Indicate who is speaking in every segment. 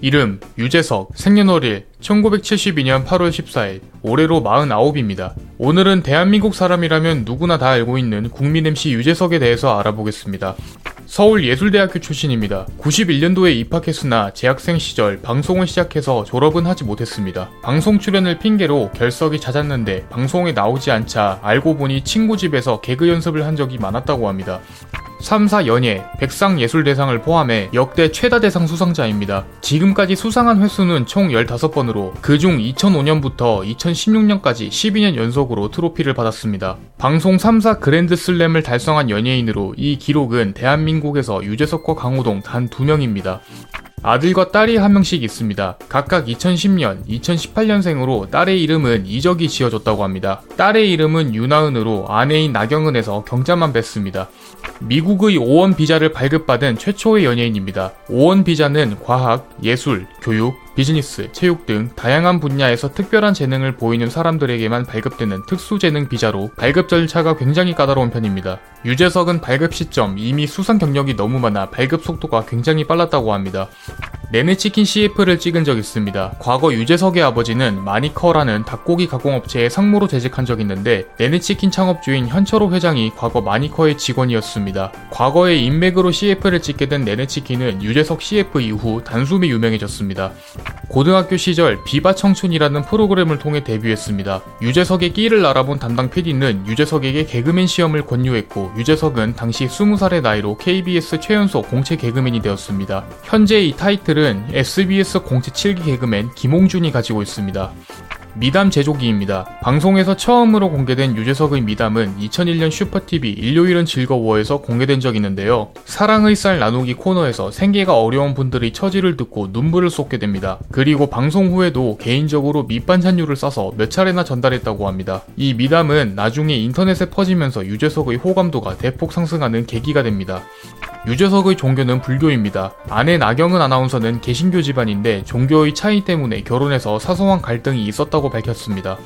Speaker 1: 이름 유재석, 생년월일 1972년 8월 14일, 올해로 49입니다. 오늘은 대한민국 사람이라면 누구나 다 알고 있는 국민 MC 유재석에 대해서 알아보겠습니다. 서울예술대학교 출신입니다. 91년도에 입학했으나 재학생 시절 방송을 시작해서 졸업은 하지 못했습니다. 방송 출연을 핑계로 결석이 잦았는데 방송에 나오지 않자 알고 보니 친구 집에서 개그 연습을 한 적이 많았다고 합니다. 3사 연예, 백상예술대상을 포함해 역대 최다 대상 수상자입니다. 지금까지 수상한 횟수는 총 15번으로 그중 2005년부터 2016년까지 12년 연속으로 트로피를 받았습니다. 방송 3사 그랜드슬램을 달성한 연예인으로 이 기록은 대한민국에서 유재석과 강호동 단 2명입니다. 아들과 딸이 한 명씩 있습니다. 각각 2010년, 2018년생으로 딸의 이름은 이적이 지어졌다고 합니다. 딸의 이름은 유나은으로 아내인 나경은에서 경자만 뵀습니다. 미국의 5원 비자를 발급받은 최초의 연예인입니다. 5원 비자는 과학, 예술, 교육, 비즈니스, 체육 등 다양한 분야에서 특별한 재능을 보이는 사람들에게만 발급되는 특수재능 비자로 발급 절차가 굉장히 까다로운 편입니다. 유재석은 발급 시점 이미 수상 경력이 너무 많아 발급 속도가 굉장히 빨랐다고 합니다. 네네치킨 CF를 찍은 적 있습니다. 과거 유재석의 아버지는 마니커라는 닭고기 가공업체에 상무로 재직한 적 있는데 네네치킨 창업주인 현철호 회장이 과거 마니커의 직원이었습니다. 과거에 인맥으로 CF를 찍게 된 네네치킨은 유재석 CF 이후 단숨에 유명해졌습니다. 고등학교 시절 비바 청춘이라는 프로그램을 통해 데뷔했습니다. 유재석의 끼를 알아본 담당 PD는 유재석에게 개그맨 시험을 권유했고 유재석은 당시 20살의 나이로 KBS 최연소 공채 개그맨이 되었습니다. 현재 이 타이틀 은 SBS 공채 7기 개그맨 김홍준이 가지고 있습니다. 미담 제조기입니다. 방송에서 처음으로 공개된 유재석의 미담은 2001년 슈퍼TV 일요일은 즐거워에서 공개된 적 있는데요. 사랑의 쌀 나누기 코너에서 생계가 어려운 분들의 처지를 듣고 눈물을 쏟게 됩니다. 그리고 방송 후에도 개인적으로 밑반찬류를 싸서 몇 차례나 전달했다고 합니다. 이 미담은 나중에 인터넷에 퍼지면서 유재석의 호감도가 대폭 상승하는 계기가 됩니다. 유재석의 종교는 불교입니다. 아내 나경은 아나운서는 개신교 집안인데 종교의 차이 때문에 결혼해서 사소한 갈등이 있었다고 밝혔습니다.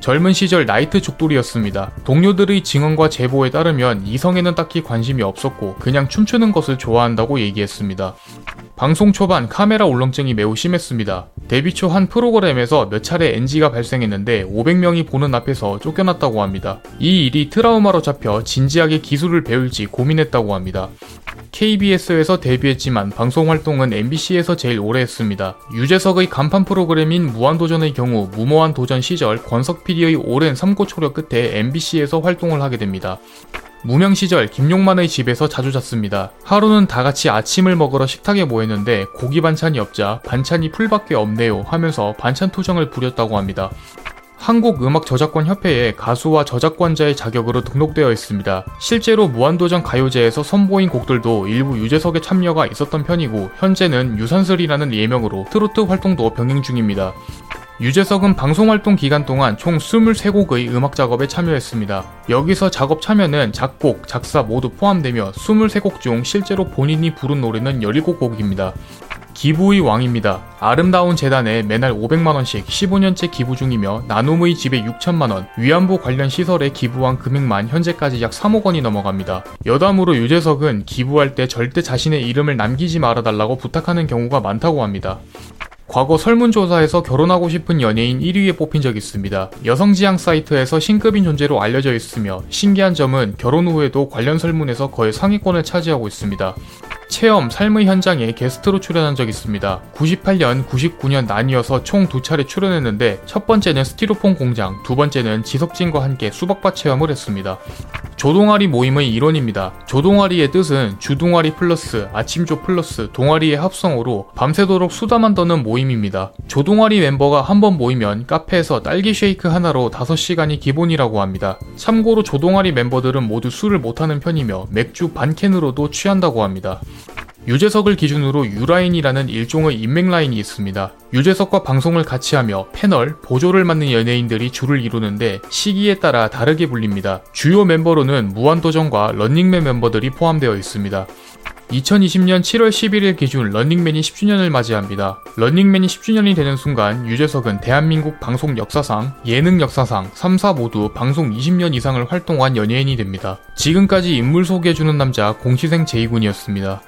Speaker 1: 젊은 시절 나이트 죽돌이였습니다. 동료들의 증언과 제보에 따르면 이성에는 딱히 관심이 없었고 그냥 춤추는 것을 좋아한다고 얘기했습니다. 방송 초반 카메라 울렁증이 매우 심했습니다. 데뷔 초 한 프로그램에서 몇 차례 NG가 발생했는데 500명이 보는 앞에서 쫓겨났다고 합니다. 이 일이 트라우마로 잡혀 진지하게 기술을 배울지 고민했다고 합니다. KBS에서 데뷔했지만 방송 활동은 MBC에서 제일 오래 했습니다. 유재석의 간판 프로그램인 무한도전의 경우 무모한 도전 시절 권석 PD의 오랜 삼고초려 끝에 MBC에서 활동을 하게 됩니다. 무명 시절 김용만의 집에서 자주 잤습니다. 하루는 다 같이 아침을 먹으러 식탁에 모였는데 고기 반찬이 없자 반찬이 풀밖에 없네요 하면서 반찬 투정을 부렸다고 합니다. 한국음악저작권협회에 가수와 저작권자의 자격으로 등록되어 있습니다. 실제로 무한도전 가요제에서 선보인 곡들도 일부 유재석의 참여가 있었던 편이고 현재는 유산슬이라는 예명으로 트로트 활동도 병행 중입니다. 유재석은 방송 활동 기간 동안 총 23곡의 음악 작업에 참여했습니다. 여기서 작업 참여는 작곡, 작사 모두 포함되며 23곡 중 실제로 본인이 부른 노래는 17곡입니다. 기부의 왕입니다. 아름다운 재단에 매달 500만원씩 15년째 기부 중이며 나눔의 집에 6천만원, 위안부 관련 시설에 기부한 금액만 현재까지 약 3억 원이 넘어갑니다. 여담으로 유재석은 기부할 때 절대 자신의 이름을 남기지 말아달라고 부탁하는 경우가 많다고 합니다. 과거 설문조사에서 결혼하고 싶은 연예인 1위에 뽑힌 적이 있습니다. 여성지향 사이트에서 신급인 존재로 알려져 있으며 신기한 점은 결혼 후에도 관련 설문에서 거의 상위권을 차지하고 있습니다. 체험 삶의 현장에 게스트로 출연한 적이 있습니다. 98년, 99년 나뉘어서 총 두 차례 출연했는데 첫 번째는 스티로폼 공장, 두 번째는 지석진과 함께 수박밭 체험을 했습니다. 조동아리 모임의 일원입니다. 조동아리의 뜻은 주둥아리 플러스 아침조 플러스 동아리의 합성어로 밤새도록 수다만 떠는 모임입니다. 조동아리 멤버가 한 번 모이면 카페에서 딸기 쉐이크 하나로 5시간이 기본이라고 합니다. 참고로 조동아리 멤버들은 모두 술을 못하는 편이며 맥주 반 캔으로도 취한다고 합니다. 유재석을 기준으로 유라인이라는 일종의 인맥 라인이 있습니다. 유재석과 방송을 같이 하며 패널, 보조를 맡는 연예인들이 줄을 이루는데 시기에 따라 다르게 불립니다. 주요 멤버로는 무한도전과 런닝맨 멤버들이 포함되어 있습니다. 2020년 7월 11일 기준 런닝맨이 10주년을 맞이합니다. 런닝맨이 10주년이 되는 순간 유재석은 대한민국 방송 역사상, 예능 역사상 3사 모두 방송 20년 이상을 활동한 연예인이 됩니다. 지금까지 인물 소개해주는 남자 공시생 제이군이었습니다.